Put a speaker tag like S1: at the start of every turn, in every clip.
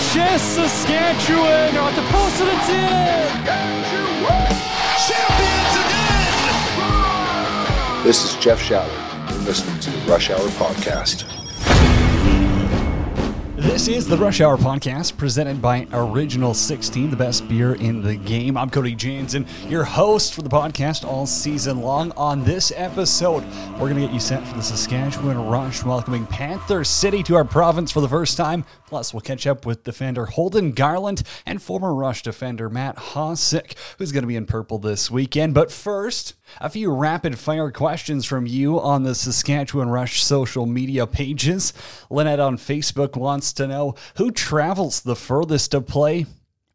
S1: Natchez, Saskatchewan are at the post it's in!
S2: Champions again!
S3: This is Jeff Shaller. You're listening to the Rush Hour Podcast.
S1: This is the Rush Hour Podcast presented by Original 16, the best beer in the game. I'm Cody Janzen, your host for the podcast all season long. On this episode, we're going to get you set for the Saskatchewan Rush, welcoming Panther City to our province for the first time. Plus, we'll catch up with defender Holden Garlent and former Rush defender Matt Hossack, who's going to be in purple this weekend. But first, a few rapid fire questions from you on the Saskatchewan Rush social media pages. Lynette on Facebook wants to know who travels the furthest to play.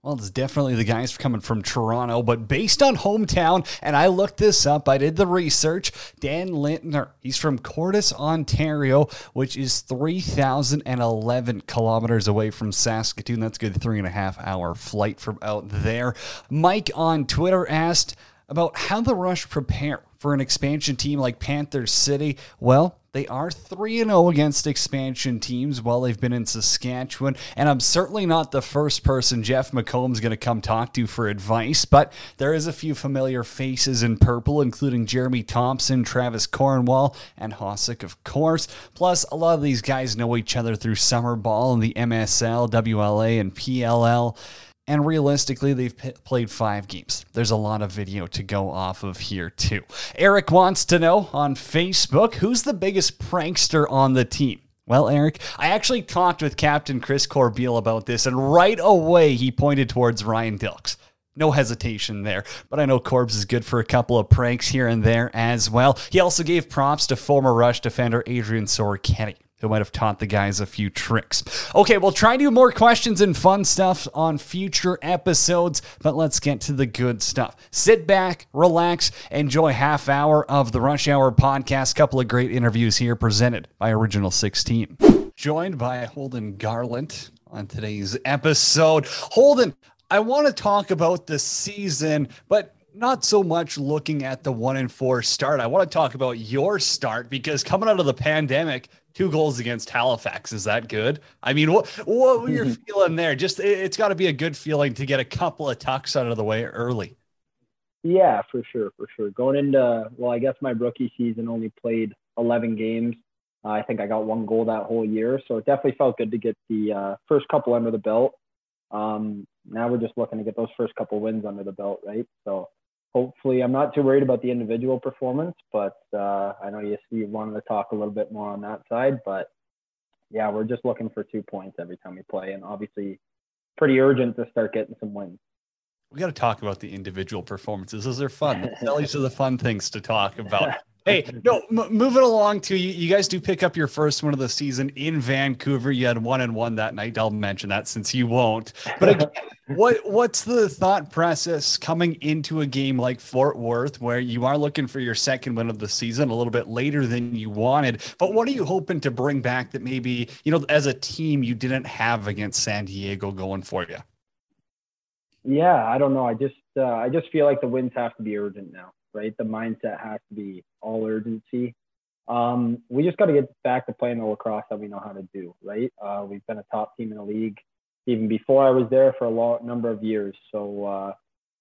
S1: Well, it's definitely the guys coming from Toronto, but based on hometown, and I looked this up, I did the research. Dan Lintner, he's from Courtice, Ontario, which is 3,011 kilometers away from Saskatoon. That's a good three and a half hour flight from out there. Mike on Twitter asked, about how the Rush prepare for an expansion team like Panther City. Well, they are 3 0 against expansion teams while they've been in Saskatchewan. And I'm certainly not the first person Jeff McComb's going to come talk to for advice, but there is a few familiar faces in purple, including Jeremy Thompson, Travis Cornwall, and Hossack, of course. Plus, a lot of these guys know each other through summer ball in the MSL, WLA, and PLL. And realistically, they've p- played five games. There's a lot of video to go off of here, too. Eric wants to know on Facebook who's the biggest prankster on the team? Well, Eric, I actually talked with Captain Chris Corbeil about this, and right away he pointed towards Ryan Dilks. No hesitation there. But I know Corbs is good for a couple of pranks here and there as well. He also gave props to former Rush defender Adrian Sorichetti might have taught the guys a few tricks. Okay, we'll try to do more questions and fun stuff on future episodes, but let's get to the good stuff. Sit back, relax, enjoy half hour of the Rush Hour podcast. Couple of great interviews here presented by Original 16. Joined by Holden Garlent on today's episode. Holden, I want to talk about the season, but not so much looking at the one and four start. I want to talk about your start because coming out of the pandemic, two goals against Halifax. Is that good? I mean, what what were you feeling there? Just it, has got to be a good feeling to get a couple of tucks out of the way early.
S4: Yeah, for sure, for sure. Going into well, I guess my rookie season only played 11 games. Uh, I think I got one goal that whole year, so it definitely felt good to get the uh, first couple under the belt. Um, now we're just looking to get those first couple wins under the belt, right? So hopefully, I'm not too worried about the individual performance, but uh, I know you, you wanted to talk a little bit more on that side. But yeah, we're just looking for two points every time we play, and obviously, pretty urgent to start getting some wins.
S1: We got to talk about the individual performances. Those are fun. These are the fun things to talk about. Hey, no, m- moving along to you. You guys do pick up your first one of the season in Vancouver. You had one and one that night. I'll mention that since you won't. But again, what what's the thought process coming into a game like Fort Worth, where you are looking for your second win of the season a little bit later than you wanted? But what are you hoping to bring back that maybe you know as a team you didn't have against San Diego going for you?
S4: Yeah, I don't know. I just uh, I just feel like the wins have to be urgent now right? The mindset has to be all urgency. Um, we just got to get back to playing the lacrosse that we know how to do, right? Uh, we've been a top team in the league even before I was there for a long number of years. So uh,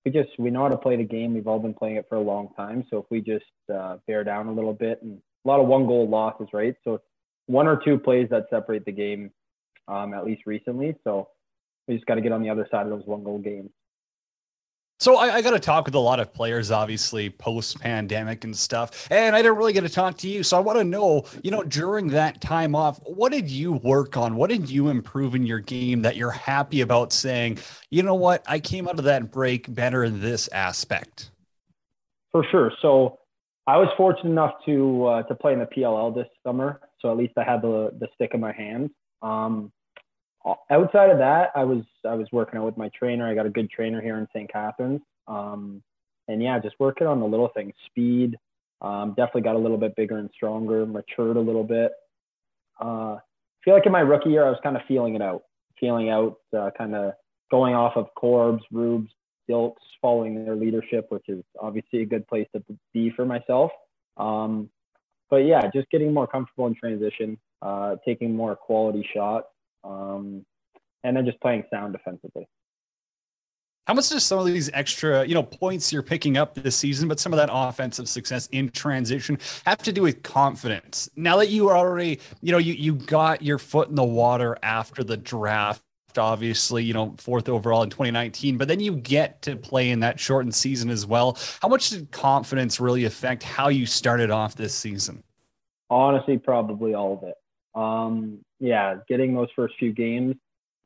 S4: we just we know how to play the game. We've all been playing it for a long time. So if we just uh, bear down a little bit and a lot of one goal losses, right? So one or two plays that separate the game, um, at least recently. So we just got to get on the other side of those one goal games.
S1: So I, I got to talk with a lot of players, obviously post pandemic and stuff, and I didn't really get to talk to you. So I want to know, you know, during that time off, what did you work on? What did you improve in your game that you're happy about? Saying, you know what, I came out of that break better in this aspect.
S4: For sure. So I was fortunate enough to uh, to play in the PLL this summer, so at least I had the the stick in my hand. Um, outside of that, I was I was working out with my trainer. I got a good trainer here in St. Catharines. Um, and yeah, just working on the little things. Speed, um, definitely got a little bit bigger and stronger. Matured a little bit. Uh, feel like in my rookie year, I was kind of feeling it out, feeling out, uh, kind of going off of Corbs, Rubes, Dilks, following their leadership, which is obviously a good place to be for myself. Um, but yeah, just getting more comfortable in transition, uh, taking more quality shots, um, and then just playing sound defensively.
S1: How much does some of these extra, you know, points you're picking up this season, but some of that offensive success in transition have to do with confidence? Now that you are already, you know, you you got your foot in the water after the draft, obviously, you know, fourth overall in 2019, but then you get to play in that shortened season as well. How much did confidence really affect how you started off this season?
S4: Honestly, probably all of it. Um, yeah, getting those first few games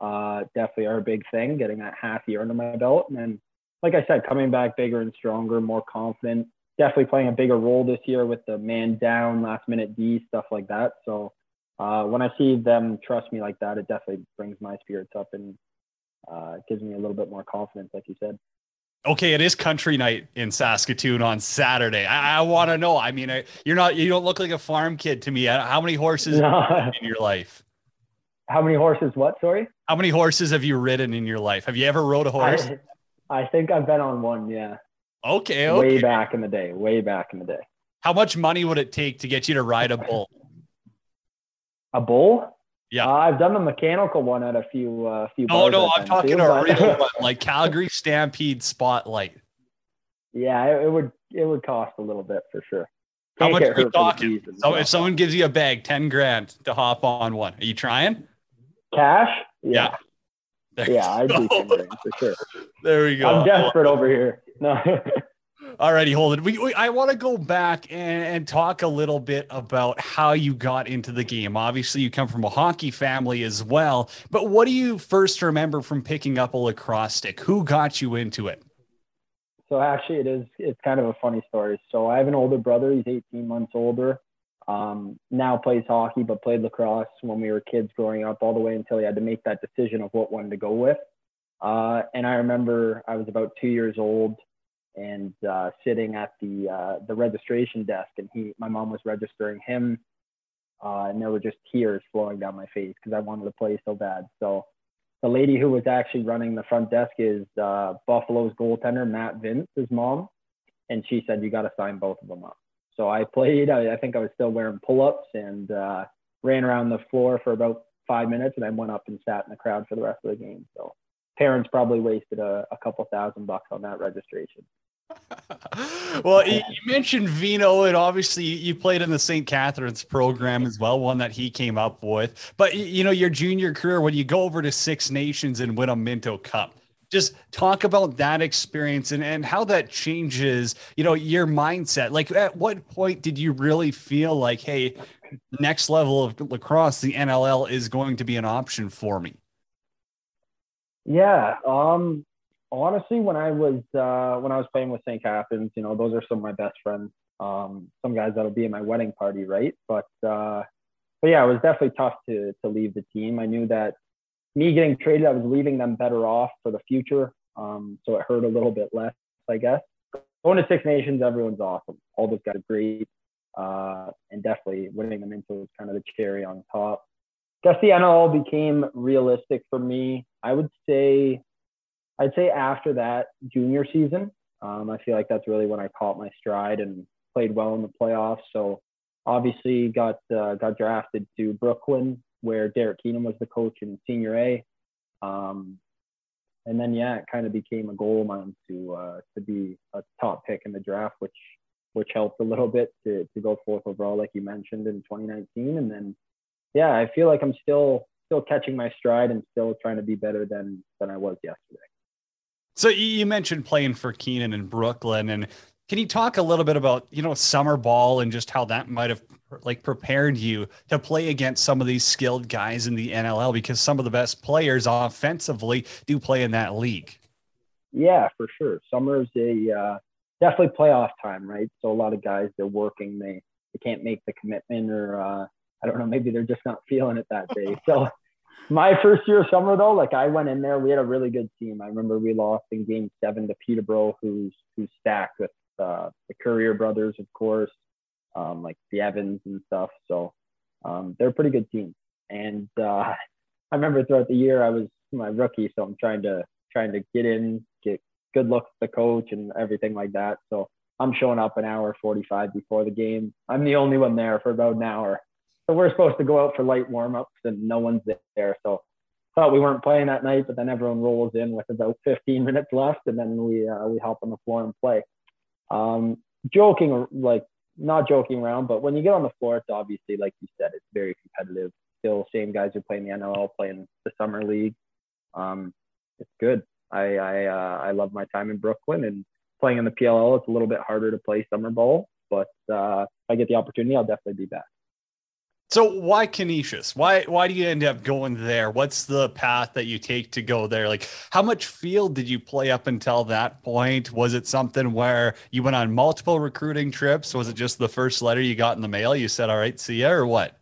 S4: uh, definitely are a big thing, getting that half year under my belt. And then, like I said, coming back bigger and stronger, more confident, definitely playing a bigger role this year with the man down, last minute D, stuff like that. So uh, when I see them trust me like that, it definitely brings my spirits up and uh, gives me a little bit more confidence, like you said.
S1: Okay, it is country night in Saskatoon on Saturday. I, I want to know. I mean, I, you're not, you don't look like a farm kid to me. Uh, how many horses no. in your life?
S4: How many horses? What? Sorry.
S1: How many horses have you ridden in your life? Have you ever rode a horse?
S4: I, I think I've been on one. Yeah.
S1: Okay, okay.
S4: Way back in the day. Way back in the day.
S1: How much money would it take to get you to ride a bull?
S4: A bull?
S1: Yeah,
S4: uh, I've done the mechanical one at a few uh, few.
S1: Oh no, I'm talking a real one, like Calgary Stampede Spotlight.
S4: Yeah, it, it, would it would cost a little bit for sure.
S1: Can't How much are we talking? So if someone gives you a bag, ten grand to hop on one, are you trying?
S4: Cash?
S1: Yeah.
S4: Yeah, yeah I'd do ten for sure.
S1: There we go.
S4: I'm desperate over here. No.
S1: Alrighty, Holden. We, we I want to go back and, and, talk a little bit about how you got into the game. Obviously, you come from a hockey family as well, but what do you first remember from picking up a lacrosse stick? Who got you into it?
S4: So actually, it is it's kind of a funny story. So I have an older brother. He's 18 months older. Um, now plays hockey, but played lacrosse when we were kids growing up, all the way until he had to make that decision of what one to go with. Uh, and I remember I was about two years old and uh, sitting at the uh, the registration desk, and he, my mom was registering him, uh, and there were just tears flowing down my face because I wanted to play so bad. So the lady who was actually running the front desk is uh, Buffalo's goaltender Matt Vinc, his mom, and she said you got to sign both of them up. So I played. I, I think I was still wearing pull-ups and uh, ran around the floor for about five minutes, and I went up and sat in the crowd for the rest of the game. So parents probably wasted a, a couple thousand bucks on that registration.
S1: well, you mentioned Vino, and obviously you played in the St. Catharines program as well, one that he came up with. But you know, your junior career, when you go over to Six Nations and win a Minto Cup, just talk about that experience and, and how that changes, you know, your mindset. Like, at what point did you really feel like, hey, next level of lacrosse, the NLL, is going to be an option for me?
S4: Yeah. Um, honestly, when I was uh, when I was playing with St. Catharines, you know, those are some of my best friends. Um, some guys that'll be at my wedding party, right? But uh, but yeah, it was definitely tough to to leave the team. I knew that me getting traded, I was leaving them better off for the future. Um, so it hurt a little bit less, I guess. Going to Six Nations, everyone's awesome. All those guys are great. Uh, and definitely winning the Minto was kind of the cherry on top. Guess the NLL became realistic for me. I would say I'd say after that junior season, um, I feel like that's really when I caught my stride and played well in the playoffs. So obviously got uh, got drafted to Brooklyn, where Derek Keenan was the coach in Senior A. Um, and then yeah, it kind of became a goal of mine to uh, to be a top pick in the draft, which which helped a little bit to to go fourth overall, like you mentioned in 2019. And then yeah, I feel like I'm still still catching my stride and still trying to be better than than I was yesterday.
S1: So you mentioned playing for Keenan in Brooklyn, and can you talk a little bit about you know summer ball and just how that might have like prepared you to play against some of these skilled guys in the NLL because some of the best players offensively do play in that league.
S4: Yeah, for sure. Summer is a uh, definitely playoff time, right? So a lot of guys they're working, they they can't make the commitment, or uh, I don't know, maybe they're just not feeling it that day. So my first year of summer though, like I went in there, we had a really good team. I remember we lost in game seven to Peterborough, who's who's stacked with uh, the Courier brothers, of course, um, like the Evans and stuff. So um, they're a pretty good team. And uh, I remember throughout the year I was my rookie, so I'm trying to trying to get in, get good looks at the coach and everything like that. So I'm showing up an hour 45 before the game. I'm the only one there for about an hour so we're supposed to go out for light warm ups and no one's there. So thought we weren't playing that night, but then everyone rolls in with about 15 minutes left, and then we uh, we hop on the floor and play. Um, joking, like not joking around, but when you get on the floor, it's obviously like you said, it's very competitive. Still, same guys who play in the NLL, playing the summer league. Um, it's good. I I, uh, I love my time in Brooklyn and playing in the PLL. It's a little bit harder to play summer ball, but uh, if I get the opportunity, I'll definitely be back.
S1: So why Canisius? Why why do you end up going there? What's the path that you take to go there? Like how much field did you play up until that point? Was it something where you went on multiple recruiting trips? Was it just the first letter you got in the mail? You said, "All right, see ya," or what?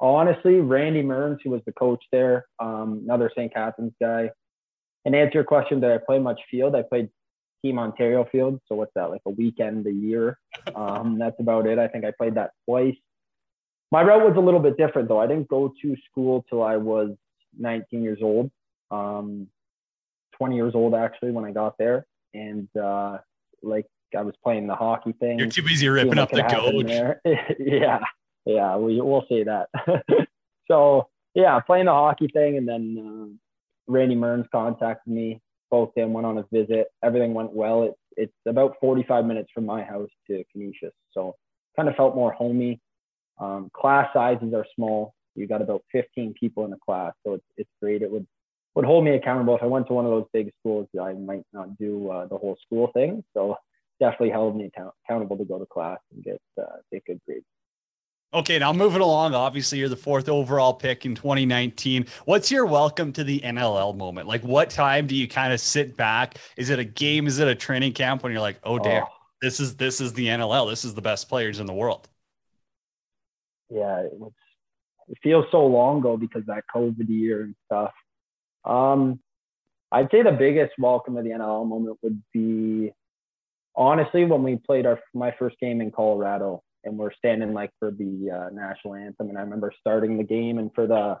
S4: Honestly, Randy Mearns, who was the coach there, um, another St. Catharines guy. And answer your question, did I play much field? I played Team Ontario field. So what's that? Like a weekend a year. Um, that's about it. I think I played that twice my route was a little bit different though. I didn't go to school till I was 19 years old, um, 20 years old actually when I got there, and uh, like I was playing the hockey thing.
S1: You're too busy ripping up the coach.
S4: yeah, yeah, we we'll say that. so yeah, playing the hockey thing, and then uh, Randy Mearns contacted me. Spoke to him, went on a visit. Everything went well. It's it's about 45 minutes from my house to Canisius, so kind of felt more homey. Um, class sizes are small. You got about 15 people in the class, so it's it's great. It would would hold me accountable. If I went to one of those big schools, I might not do uh, the whole school thing. So definitely held me account- accountable to go to class and get uh, get good grades.
S1: Okay, now moving along. Obviously, you're the fourth overall pick in 2019. What's your welcome to the NLL moment? Like, what time do you kind of sit back? Is it a game? Is it a training camp when you're like, oh damn, oh. this is this is the NLL. This is the best players in the world
S4: yeah, it was. It feels so long ago because that COVID year and stuff. Um, I'd say the biggest welcome to the NLL moment would be honestly when we played our my first game in Colorado and we're standing like for the uh, national anthem and I remember starting the game and for the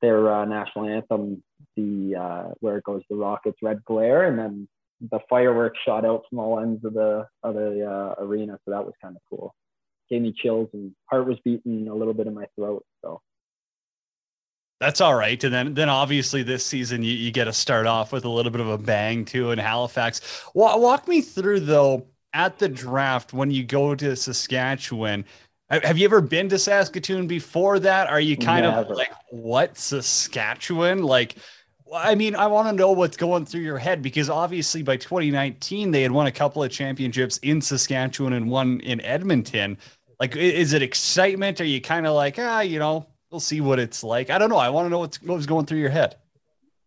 S4: their uh, national anthem the uh, where it goes the Rockets red glare and then the fireworks shot out from all ends of the of the uh, arena so that was kind of cool gave me chills and heart was beating a little bit in my throat. So
S1: that's all right. And then, then obviously this season you, you get to start off with a little bit of a bang too in Halifax. Walk, walk me through though at the draft when you go to Saskatchewan. Have you ever been to Saskatoon before that? Are you kind Never. of like what Saskatchewan? Like, I mean, I want to know what's going through your head because obviously by 2019 they had won a couple of championships in Saskatchewan and one in Edmonton. Like, is it excitement? Are you kind of like, ah, you know, we'll see what it's like? I don't know. I want to know what's, what was going through your head.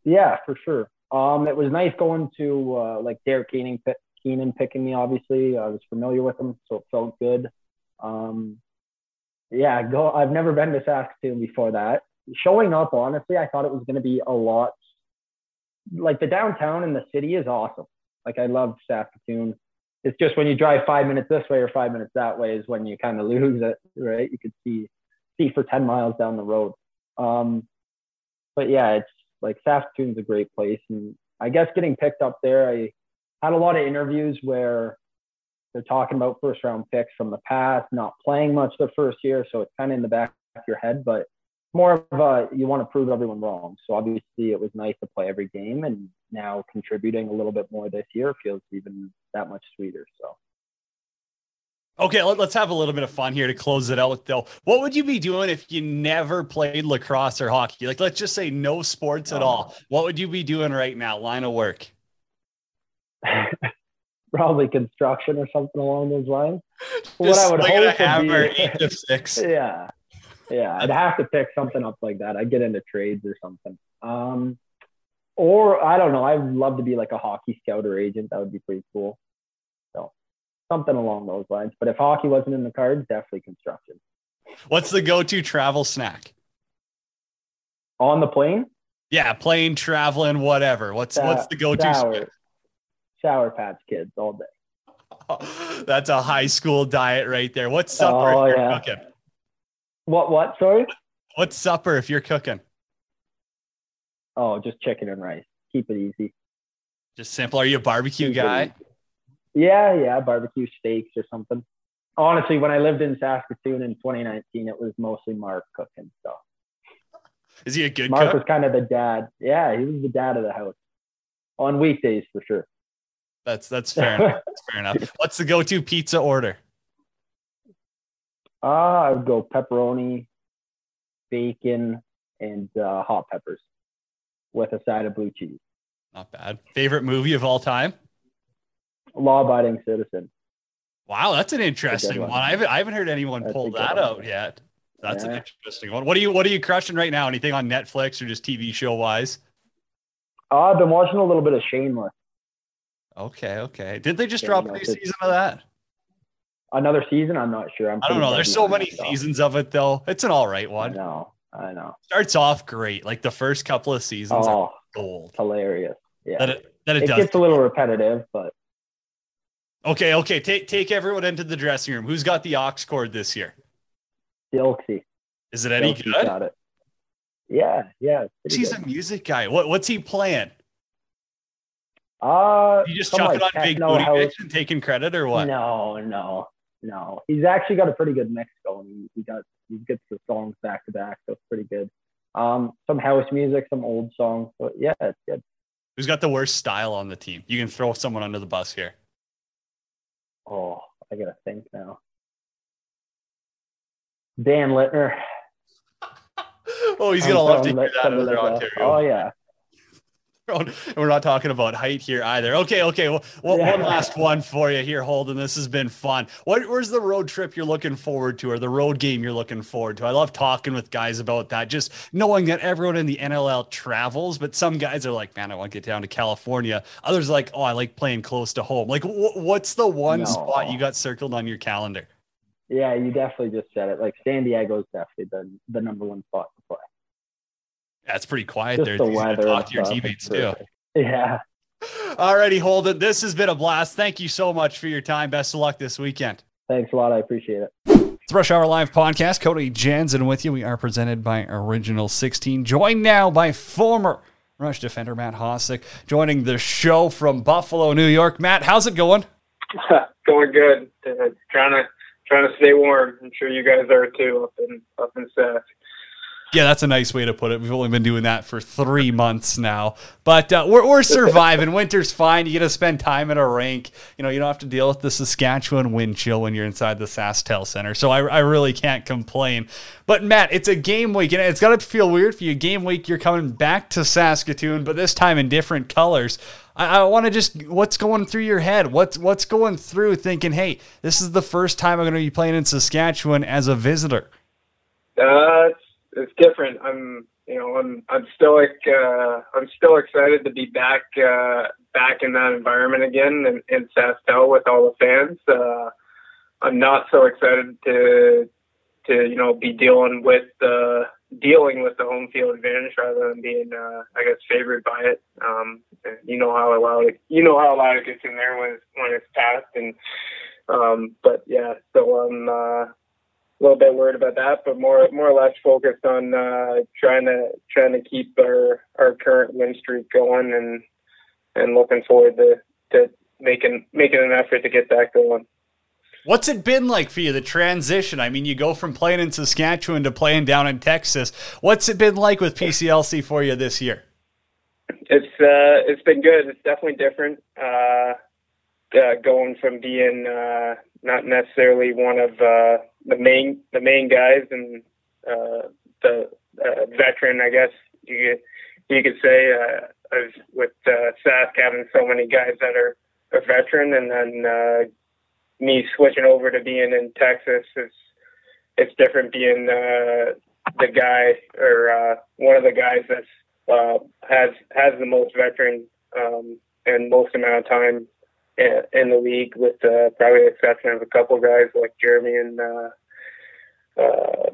S4: Yeah, for sure. Um, it was nice going to uh, like Derek Keenan, Keenan picking me. Obviously, I was familiar with him, so it felt good. Um, yeah, go. I've never been to Saskatoon before that. Showing up, honestly, I thought it was going to be a lot. Like the downtown and the city is awesome. Like I love Saskatoon it's just when you drive five minutes this way or five minutes that way is when you kind of lose it, right? You could see see for 10 miles down the road. Um, but yeah, it's like Saskatoon's a great place. And I guess getting picked up there, I had a lot of interviews where they're talking about first round picks from the past, not playing much the first year. So it's kind of in the back of your head, but more of a you want to prove everyone wrong. So obviously it was nice to play every game, and now contributing a little bit more this year feels even that much sweeter. So.
S1: Okay, let, us have a little bit of fun here to close it out, though. What would you be doing if you never played lacrosse or hockey? Like, let's just say no sports at all. What would you be doing right now? Line of work?
S4: Probably construction or something along those lines.
S1: Just what I would hope a hammer, be, eight to six.
S4: Yeah, yeah, I'd have to pick something up like that. I'd get into trades or something. Um, or I don't know. I'd love to be like a hockey scout or agent. That would be pretty cool. So something along those lines. But if hockey wasn't in the cards, definitely construction.
S1: What's the go-to travel snack?
S4: On the plane?
S1: Yeah, plane traveling, whatever. What's Sa- what's the go-to sour, snack?
S4: Sour Patch Kids all day.
S1: That's a high school diet right there. What's supper oh, yeah. cooking?
S4: What? What? Sorry.
S1: What's supper if you're cooking?
S4: Oh, just chicken and rice. Keep it easy.
S1: Just simple. Are you a barbecue Keep guy?
S4: Yeah, yeah, barbecue steaks or something. Honestly, when I lived in Saskatoon in 2019, it was mostly Mark cooking stuff.
S1: Is he a good
S4: Mark
S1: cook?
S4: was kind of the dad. Yeah, he was the dad of the house on weekdays for sure.
S1: That's that's fair enough. That's fair enough. What's the go-to pizza order?
S4: Uh, I would go pepperoni, bacon, and uh, hot peppers with a side of blue cheese.
S1: Not bad. Favorite movie of all time?
S4: Law abiding citizen.
S1: Wow, that's an interesting
S4: one.
S1: one. I haven't I haven't heard anyone
S4: That's
S1: pull that
S4: one.
S1: out yet. That's an interesting one. What are you What are you crushing right now? Anything on Netflix or just TV show wise?
S4: Uh, I've been watching a little bit of Shameless.
S1: Okay, okay. Did they just
S4: Yeah,
S1: drop a new season of that?
S4: Another season? I'm not sure. I'm
S1: I don't
S4: pretty
S1: know. There's so many seasons of it though. It's an all right one.
S4: know. I know.
S1: Starts off great, like the first couple of seasons are
S4: Oh,
S1: gold.
S4: hilarious. Yeah.
S1: That it that it,
S4: it
S1: does.
S4: gets a little repetitive, but
S1: Okay, okay. Take take everyone into the dressing room. Who's got the aux cord this year?
S4: Dilksy.
S1: Is it any
S4: Dilksy's
S1: good?
S4: Got it. Yeah, yeah.
S1: He's
S4: good.
S1: a music guy. What what's he playing?
S4: Uh,
S1: You just chucking
S4: like,
S1: on big booty bitch and taking credit or what?
S4: No, no, no. He's actually got a pretty good mix going. He, he got he gets the songs back to back, so it's pretty good. Um, some house music, some old songs, but yeah, it's good.
S1: Who's got the worst style on the team? You can throw someone under the bus here.
S4: Oh, I gotta think now. Dan Lintner.
S1: Oh, he's gonna love to hear that over
S4: like.
S1: Ontario.
S4: Oh yeah.
S1: We're not talking about height here either. Okay, okay. Well, well,
S4: Yeah.
S1: one last one for you here, Holden. This has been fun. What, where's the road trip you're looking forward to, or the road game you're looking forward to? I love talking with guys about that. Just knowing that everyone in the NLL travels, but some guys are like, "Man, I want to get down to California." Others are like, "Oh, I like playing close to home." Like, wh- what's the one
S4: No.
S1: spot you got circled on your calendar?
S4: Yeah, you definitely just said it. Like San Diego's definitely the the number one spot.
S1: That's pretty quiet
S4: Just
S1: there.
S4: the
S1: It's easy to. Talk to your teammates
S4: it's
S1: too.
S4: perfect. Yeah.
S1: Alrighty, Holden. This has been a blast. Thank you so much for your time. Best of luck this weekend.
S4: Thanks a lot. I appreciate it.
S1: It's Rush Hour Live podcast. Cody Janzen with you. We are presented by Original 16, joined now by former Rush defender Matt Hossack, joining the show from Buffalo, New York. Matt, how's it going?
S2: going good. Uh, trying to trying to stay warm. I'm sure you guys are too up in up in Sask.
S1: Yeah, that's a nice way to put it. We've only been doing that for three months now, but uh, we're, we're surviving. Winter's fine. You get to spend time at a rink. You know, you don't have to deal with the Saskatchewan wind chill when you're inside the SaskTel Center. So I, I really can't complain. But Matt, it's a game week, and it's got to feel weird for you. Game week, you're coming back to Saskatoon, but this time in different colors. I, I want to just what's going through your head? What's what's going through thinking? Hey, this is the first time I'm going to be playing in Saskatchewan as a visitor.
S2: Uh, it's different. I'm you know I'm I'm still like uh, I'm still excited to be back uh, back in that environment again in, in SaskTel with all the fans. Uh, I'm not so excited to to you know be dealing with the dealing with the home field advantage rather than being uh, I guess favored by it. Um, you know how loud it you know how loud it gets in there when it's, when it's passed and um, but yeah, so I'm uh, a little bit worried about that, but more more or less focused on uh, trying to trying to keep our our current win streak going and and looking forward to to making making an effort to get that going.
S1: What's it been like for you, the transition? I mean, you go from playing in Saskatchewan to playing down in Texas. What's it been like with PCLC for you this year?
S2: It's uh, it's been good. It's definitely different. Uh, uh, going from being uh, not necessarily one of uh, the main the main guys and uh, the uh, veteran, I guess you you could say, uh, with uh, Sask having so many guys that are a veteran, and then uh, me switching over to being in Texas is it's different being uh, the guy or uh, one of the guys that's uh, has has the most veteran um, and most amount of time in, the league, with uh, probably the exception of a couple guys like Jeremy and uh, uh,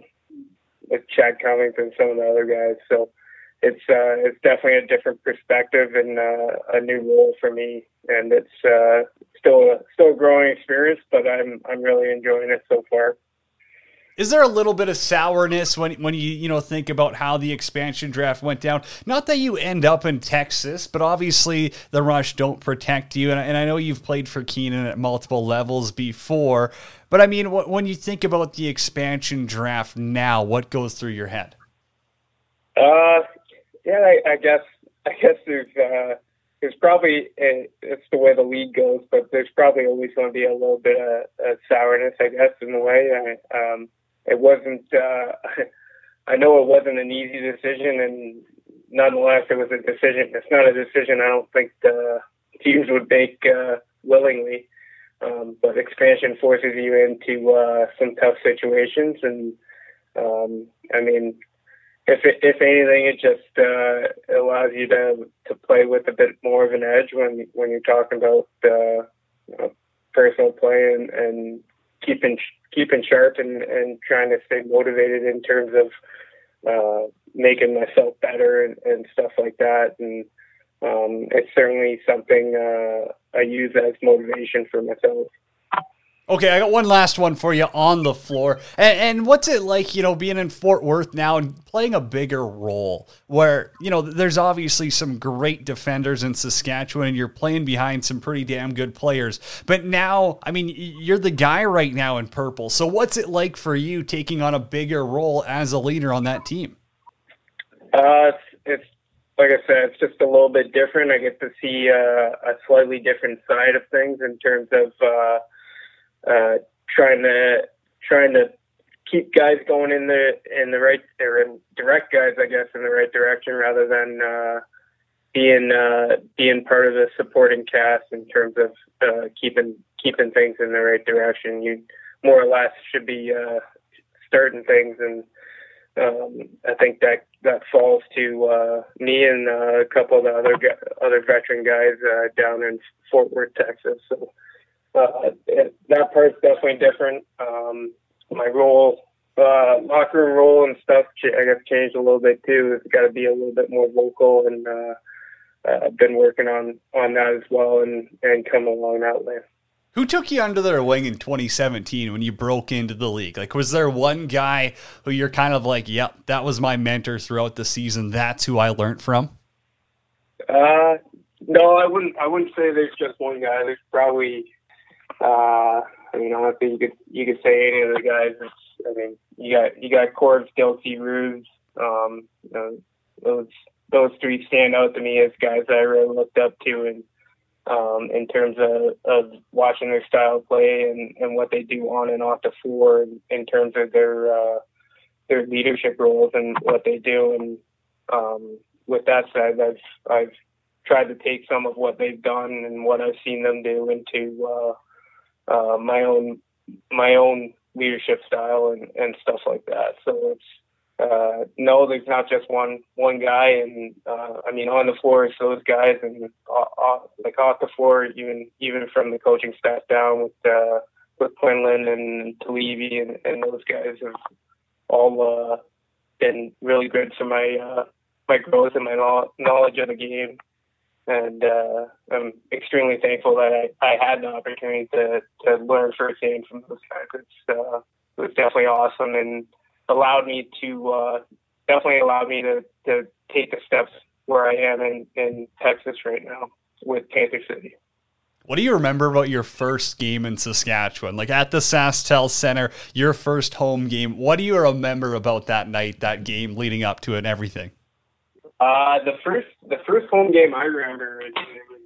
S2: with Chad Cummings and some of the other guys. So it's uh, it's definitely a different perspective and uh, a new role for me, and it's uh, still a, still a growing experience, but I'm I'm really enjoying it so far.
S1: Is there a little bit of sourness when when you you know think about how the expansion draft went down? Not that you end up in Texas, but obviously the Rush don't protect you, and, I- and I know you've played for Keenan at multiple levels before. But I mean, wh- when you think about the expansion draft now, what goes through your head?
S2: Uh, yeah, I, I guess I guess there's uh, there's probably it's the way the league goes, but there's probably always going to be a little bit of, of sourness, I guess, in the way. I, um, it wasn't. Uh, I know it wasn't an easy decision, and nonetheless, it was a decision. It's not a decision I don't think the teams would make uh, willingly. Um, but expansion forces you into uh, some tough situations, and um, I mean, if it, if anything, it just uh, allows you to to play with a bit more of an edge when when you're talking about uh, you know, personal play and, and keeping keeping sharp and, and trying to stay motivated in terms of uh, making myself better and, and stuff like that. And um, it's certainly something uh, I use as motivation for myself.
S1: Okay, I got one last one for you on the floor. And, and, what's it like, you know, being in Fort Worth now and playing a bigger role where, you know, there's obviously some great defenders in Saskatchewan and you're playing behind some pretty damn good players. But now, I mean, you're the guy right now in purple. So what's it like for you taking on a bigger role as a leader on that team?
S2: Uh, it's, it's like I said, it's just a little bit different. I get to see uh, a slightly different side of things in terms of uh, uh, trying to trying to keep guys going in the in the right or in direct guys, I guess, in the right direction rather than uh, being uh, being part of the supporting cast in terms of uh, keeping keeping things in the right direction. You more or less should be uh, starting things and um, I think that that falls to uh, me and uh, a couple of the other other veteran guys uh, down in Fort Worth, Texas. So uh, it, that part's definitely different. Um, my role, uh, locker room role and stuff, I guess changed a little bit too. It's got to be a little bit more vocal, and uh, I've been working on on that as well, and and come along that way.
S1: Who took you under their wing in 2017 when you broke into the league? Like, was there one guy who you're kind of like, yep, that was my mentor throughout the season. That's who I learned from.
S2: Uh, no, I wouldn't. I wouldn't say there's just one guy. There's probably, uh, I mean, honestly, you could you could say any of the guys. I mean, you got you got Corbs, Dilksy, Rubes. Um, you know, those those three stand out to me as guys that I really looked up to, and um, in terms of, of watching their style play and, and what they do on and off the floor in, in terms of their uh, their leadership roles and what they do. And um, with that said, I've I've tried to take some of what they've done and what I've seen them do into uh, uh, my own my own leadership style and, and stuff like that. So it's uh, no, there's not just one one guy, and uh, I mean on the floor it's those guys, and uh, like off the floor, even even from the coaching staff down with uh, with Quinlan and Talevi and, and those guys have all uh, been really good for my uh, my growth and my knowledge of the game, and uh, I'm extremely thankful that I, I had the opportunity to to learn firsthand from those guys. It's uh, it was definitely awesome and allowed me to uh, definitely allowed me to, to take the steps where I am in, in Texas right now with Panther City.
S1: What do you remember about your first game in Saskatchewan? Like at the SaskTel Center, your first home game. What do you remember about that night, that game leading up to it and everything?
S2: Uh, the first the first home game I remember it was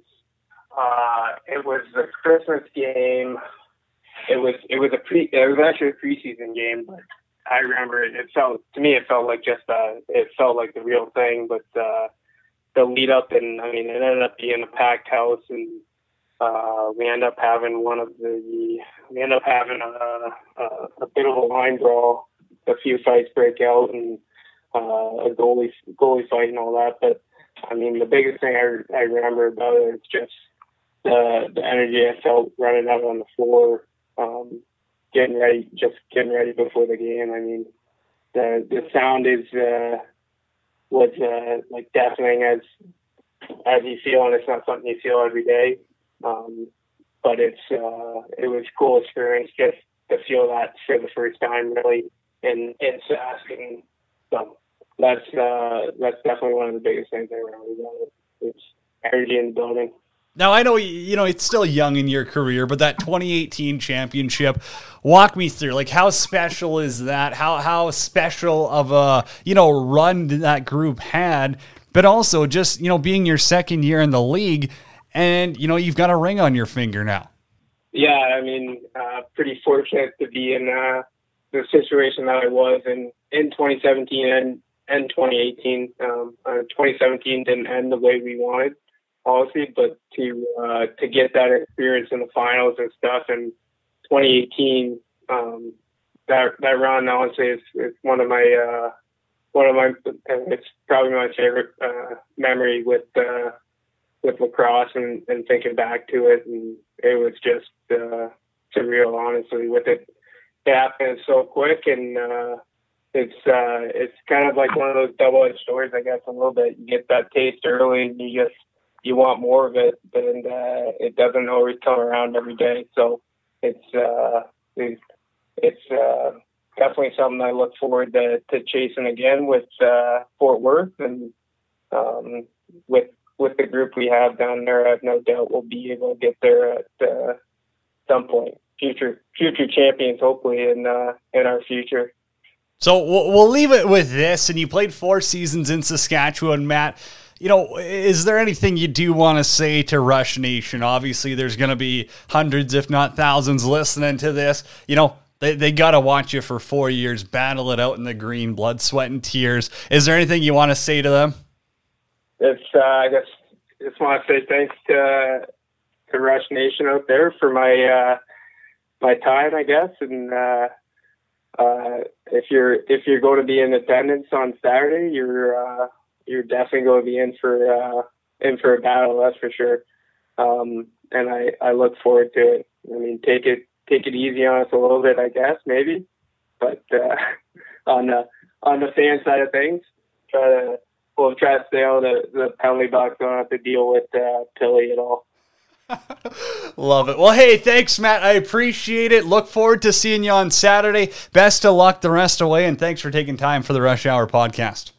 S2: uh, it was the Christmas game. It was it was a pre it was actually a preseason game, but I remember it, it felt to me it felt like just uh it felt like the real thing, but uh the lead up and I mean it ended up being a packed house and uh we end up having one of the we end up having a a, a bit of a line brawl, a few fights break out and uh a goalie goalie fight and all that. But I mean the biggest thing I I remember about it is just the the energy I felt running out on the floor. Um getting ready, just getting ready before the game. I mean, the the sound is uh, was uh, like deafening as as you feel, and it's not something you feel every day. Um, but it's uh, it was a cool experience just to feel that for the first time, really, in in Sask, and that's uh, that's definitely one of the biggest things I remember. It's energy in the building.
S1: Now I know you know it's still young in your career, but that 2018 championship, walk me through like how special is that? How how special of a you know run that group had, but also just you know being your second year in the league, and you know you've got a ring on your finger now.
S2: Yeah, I mean, uh, pretty fortunate to be in uh, the situation that I was in in 2017 and and 2018. Um, uh, 2017 didn't end the way we wanted policy, but to uh, to get that experience in the finals and stuff in 2018, um, that that run honestly is, is one of my uh, one of my it's probably my favorite uh, memory with uh, with lacrosse and, and thinking back to it, and it was just uh, surreal, honestly. With it happening so quick and uh, it's uh, it's kind of like one of those double edged stories, I guess, a little bit. You get that taste early, and you just you want more of it, and uh, it doesn't always come around every day. So it's uh, it's, it's uh, definitely something I look forward to, to chasing again with uh, Fort Worth and um, with with the group we have down there. I have no doubt we'll be able to get there at uh, some point. Future future champions, hopefully in uh, in our future.
S1: So we'll, leave it with this. And you played four seasons in Saskatchewan, Matt you know, is there anything you do want to say to Rush Nation? Obviously, there's going to be hundreds, if not thousands, listening to this. You know, they, they got to watch you for four years, battle it out in the green, blood, sweat, and tears. Is there anything you want to say to them?
S2: It's, uh, I guess, just want to say thanks to, to Rush Nation out there for my, uh, my time, I guess. And, uh, uh, if you're, if you're going to be in attendance on Saturday, you're, uh, you're definitely going to be in for uh, in for a battle. That's for sure. Um, and I, I look forward to it. I mean, take it take it easy on us a little bit, I guess, maybe. But uh, on the on the fan side of things, try to we'll try to stay out of the, the penalty box. Don't have to deal with uh, Tilly at all.
S1: Love it. Well, hey, thanks, Matt. I appreciate it. Look forward to seeing you on Saturday. Best of luck the rest away, and thanks for taking time for the Rush Hour podcast.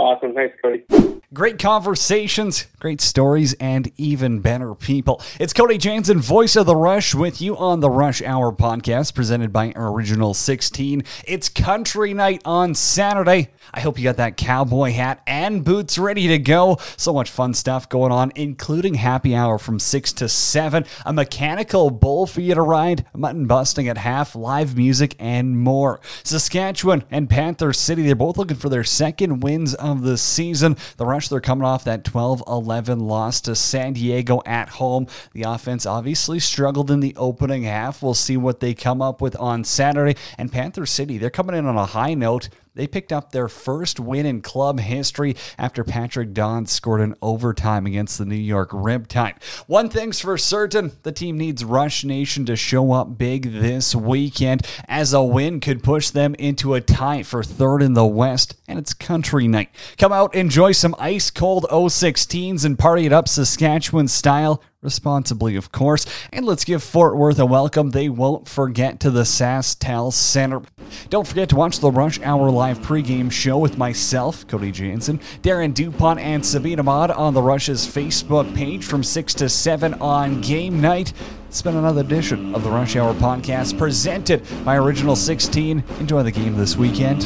S2: Awesome. Thanks, Cody.
S1: Great conversations, great stories, and even better people. It's Cody Janzen, voice of The Rush, with you on the Rush Hour podcast presented by Original 16. It's country night on Saturday. I hope you got that cowboy hat and boots ready to go. So much fun stuff going on, including happy hour from 6 to 7, a mechanical bull for you to ride, mutton busting at half, live music, and more. Saskatchewan and Panther City, they're both looking for their second wins of the season. The Rush, they're coming off that 12 11 loss to San Diego at home. The offense obviously struggled in the opening half. We'll see what they come up with on Saturday. And Panther City, they're coming in on a high note. They picked up their first win in club history after Patrick Dodds scored an overtime against the New York Riptide. One thing's for certain the team needs Rush Nation to show up big this weekend, as a win could push them into a tie for third in the West, and it's country night. Come out, enjoy some ice cold 016s, and party it up Saskatchewan style responsibly, of course. And let's give Fort Worth a welcome. They won't forget to the SaskTel Center. Don't forget to watch the Rush Hour live pregame show with myself, Cody Janzen, Darren DuPont, and Sabina Mod on the Rush's Facebook page from 6 to 7 on game night. It's been another edition of the Rush Hour podcast presented by Original 16. Enjoy the game this weekend.